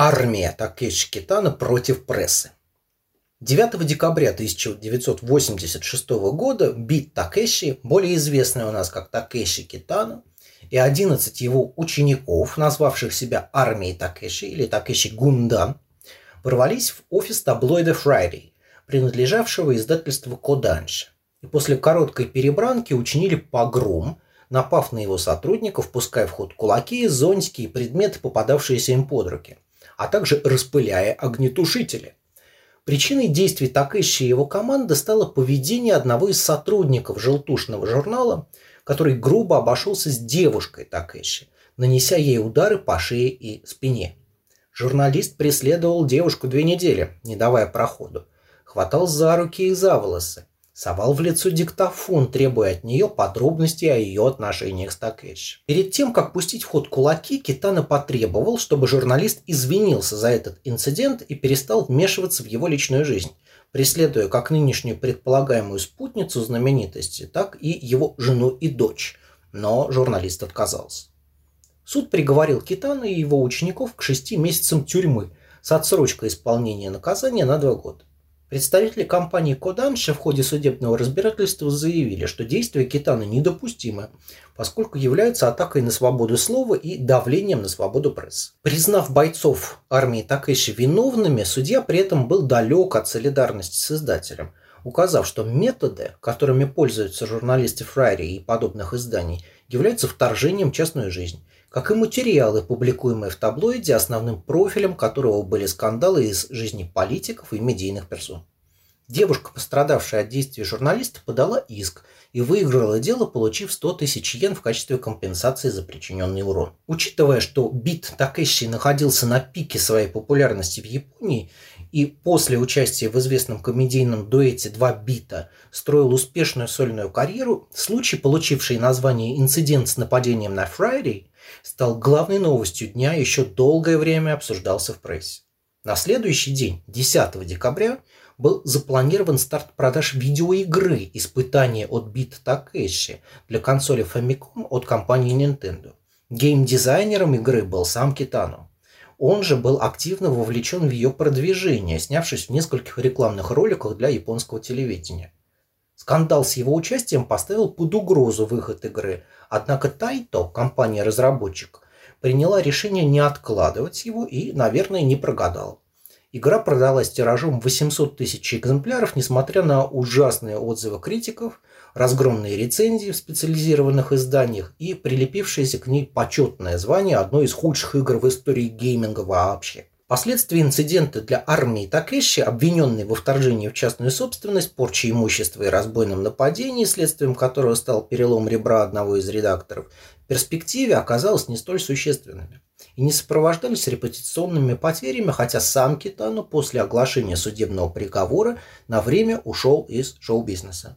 Армия Такеши Китана против прессы. 9 декабря 1986 года Бит Такеши, более известный у нас как Такеши Китана, и 11 его учеников, назвавших себя армией Такеши или Такеши Гундан, ворвались в офис таблоида Friday, принадлежавшего издательству Коданши. И после короткой перебранки учинили погром, напав на его сотрудников, пуская в ход кулаки, зонтики и предметы, попадавшиеся им под руки – а также распыляя огнетушители. Причиной действий Такэши и его команды стало поведение одного из сотрудников желтушного журнала, который грубо обошелся с девушкой Такэши, нанеся ей удары по шее и спине. Журналист преследовал девушку две недели, не давая проходу. Хватал за руки и за волосы, совал в лицо диктофон, требуя от нее подробностей о ее отношениях с Такэши. Перед тем, как пустить в ход кулаки, Китана потребовал, чтобы журналист извинился за этот инцидент и перестал вмешиваться в его личную жизнь, преследуя как нынешнюю предполагаемую спутницу знаменитости, так и его жену и дочь. Но журналист отказался. Суд приговорил Китана и его учеников к шести месяцам тюрьмы с отсрочкой исполнения наказания на два года. Представители компании Коданша в ходе судебного разбирательства заявили, что действия Китана недопустимы, поскольку являются атакой на свободу слова и давлением на свободу прессы. Признав бойцов армии Такэши виновными, судья при этом был далек от солидарности с издателем, указав, что методы, которыми пользуются журналисты Фрайри и подобных изданий, являются вторжением в частную жизнь как и материалы, публикуемые в таблоиде, основным профилем которого были скандалы из жизни политиков и медийных персон. Девушка, пострадавшая от действий журналиста, подала иск и выиграла дело, получив 100 тысяч йен в качестве компенсации за причиненный урон. Учитывая, что Бит Такэши находился на пике своей популярности в Японии и после участия в известном комедийном дуэте «Два бита» строил успешную сольную карьеру, случай, получивший название «Инцидент с нападением на Фрайдей», стал главной новостью дня и еще долгое время обсуждался в прессе. На следующий день, 10 декабря, был запланирован старт продаж видеоигры «Испытание от Бит Такэши» для консоли Famicom от компании Nintendo. Геймдизайнером игры был сам Китану. Он же был активно вовлечен в ее продвижение, снявшись в нескольких рекламных роликах для японского телевидения. Скандал с его участием поставил под угрозу выход игры, однако Тайто, компания-разработчик, приняла решение не откладывать его и, наверное, не прогадала. Игра продалась тиражом 800 тысяч экземпляров, несмотря на ужасные отзывы критиков, разгромные рецензии в специализированных изданиях и прилепившееся к ней почетное звание одной из худших игр в истории гейминга вообще – Последствия инцидента для армии Такеши, обвиненной во вторжении в частную собственность, порче имущества и разбойном нападении, следствием которого стал перелом ребра одного из редакторов, в перспективе оказалось не столь существенными и не сопровождались репутационными потерями, хотя сам Китану после оглашения судебного приговора на время ушел из шоу-бизнеса.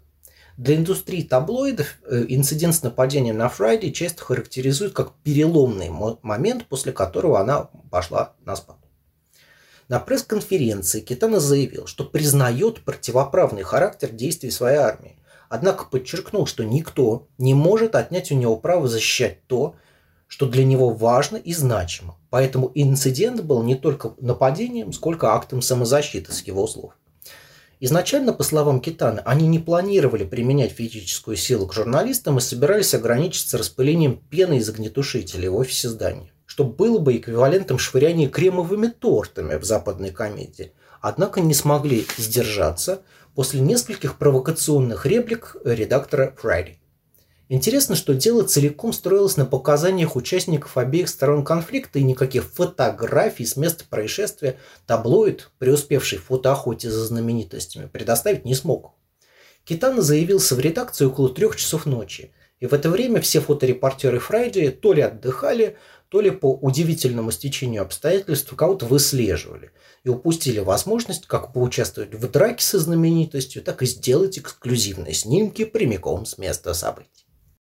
Для индустрии таблоидов э, инцидент с нападением на Фрайди часто характеризуют как переломный момент, после которого она пошла на спад. На пресс-конференции Китана заявил, что признает противоправный характер действий своей армии, однако подчеркнул, что никто не может отнять у него право защищать то, что для него важно и значимо. Поэтому инцидент был не только нападением, сколько актом самозащиты с его слов. Изначально, по словам Китана, они не планировали применять физическую силу к журналистам и собирались ограничиться распылением пены из огнетушителей в офисе здания что было бы эквивалентом швыряния кремовыми тортами в западной комедии. Однако не смогли сдержаться после нескольких провокационных реплик редактора Фрайди. Интересно, что дело целиком строилось на показаниях участников обеих сторон конфликта и никаких фотографий с места происшествия таблоид, преуспевший в фотоохоте за знаменитостями, предоставить не смог. Китана заявился в редакцию около трех часов ночи, и в это время все фоторепортеры Фрайди то ли отдыхали, то ли по удивительному стечению обстоятельств кого-то выслеживали и упустили возможность как поучаствовать в драке со знаменитостью, так и сделать эксклюзивные снимки прямиком с места событий.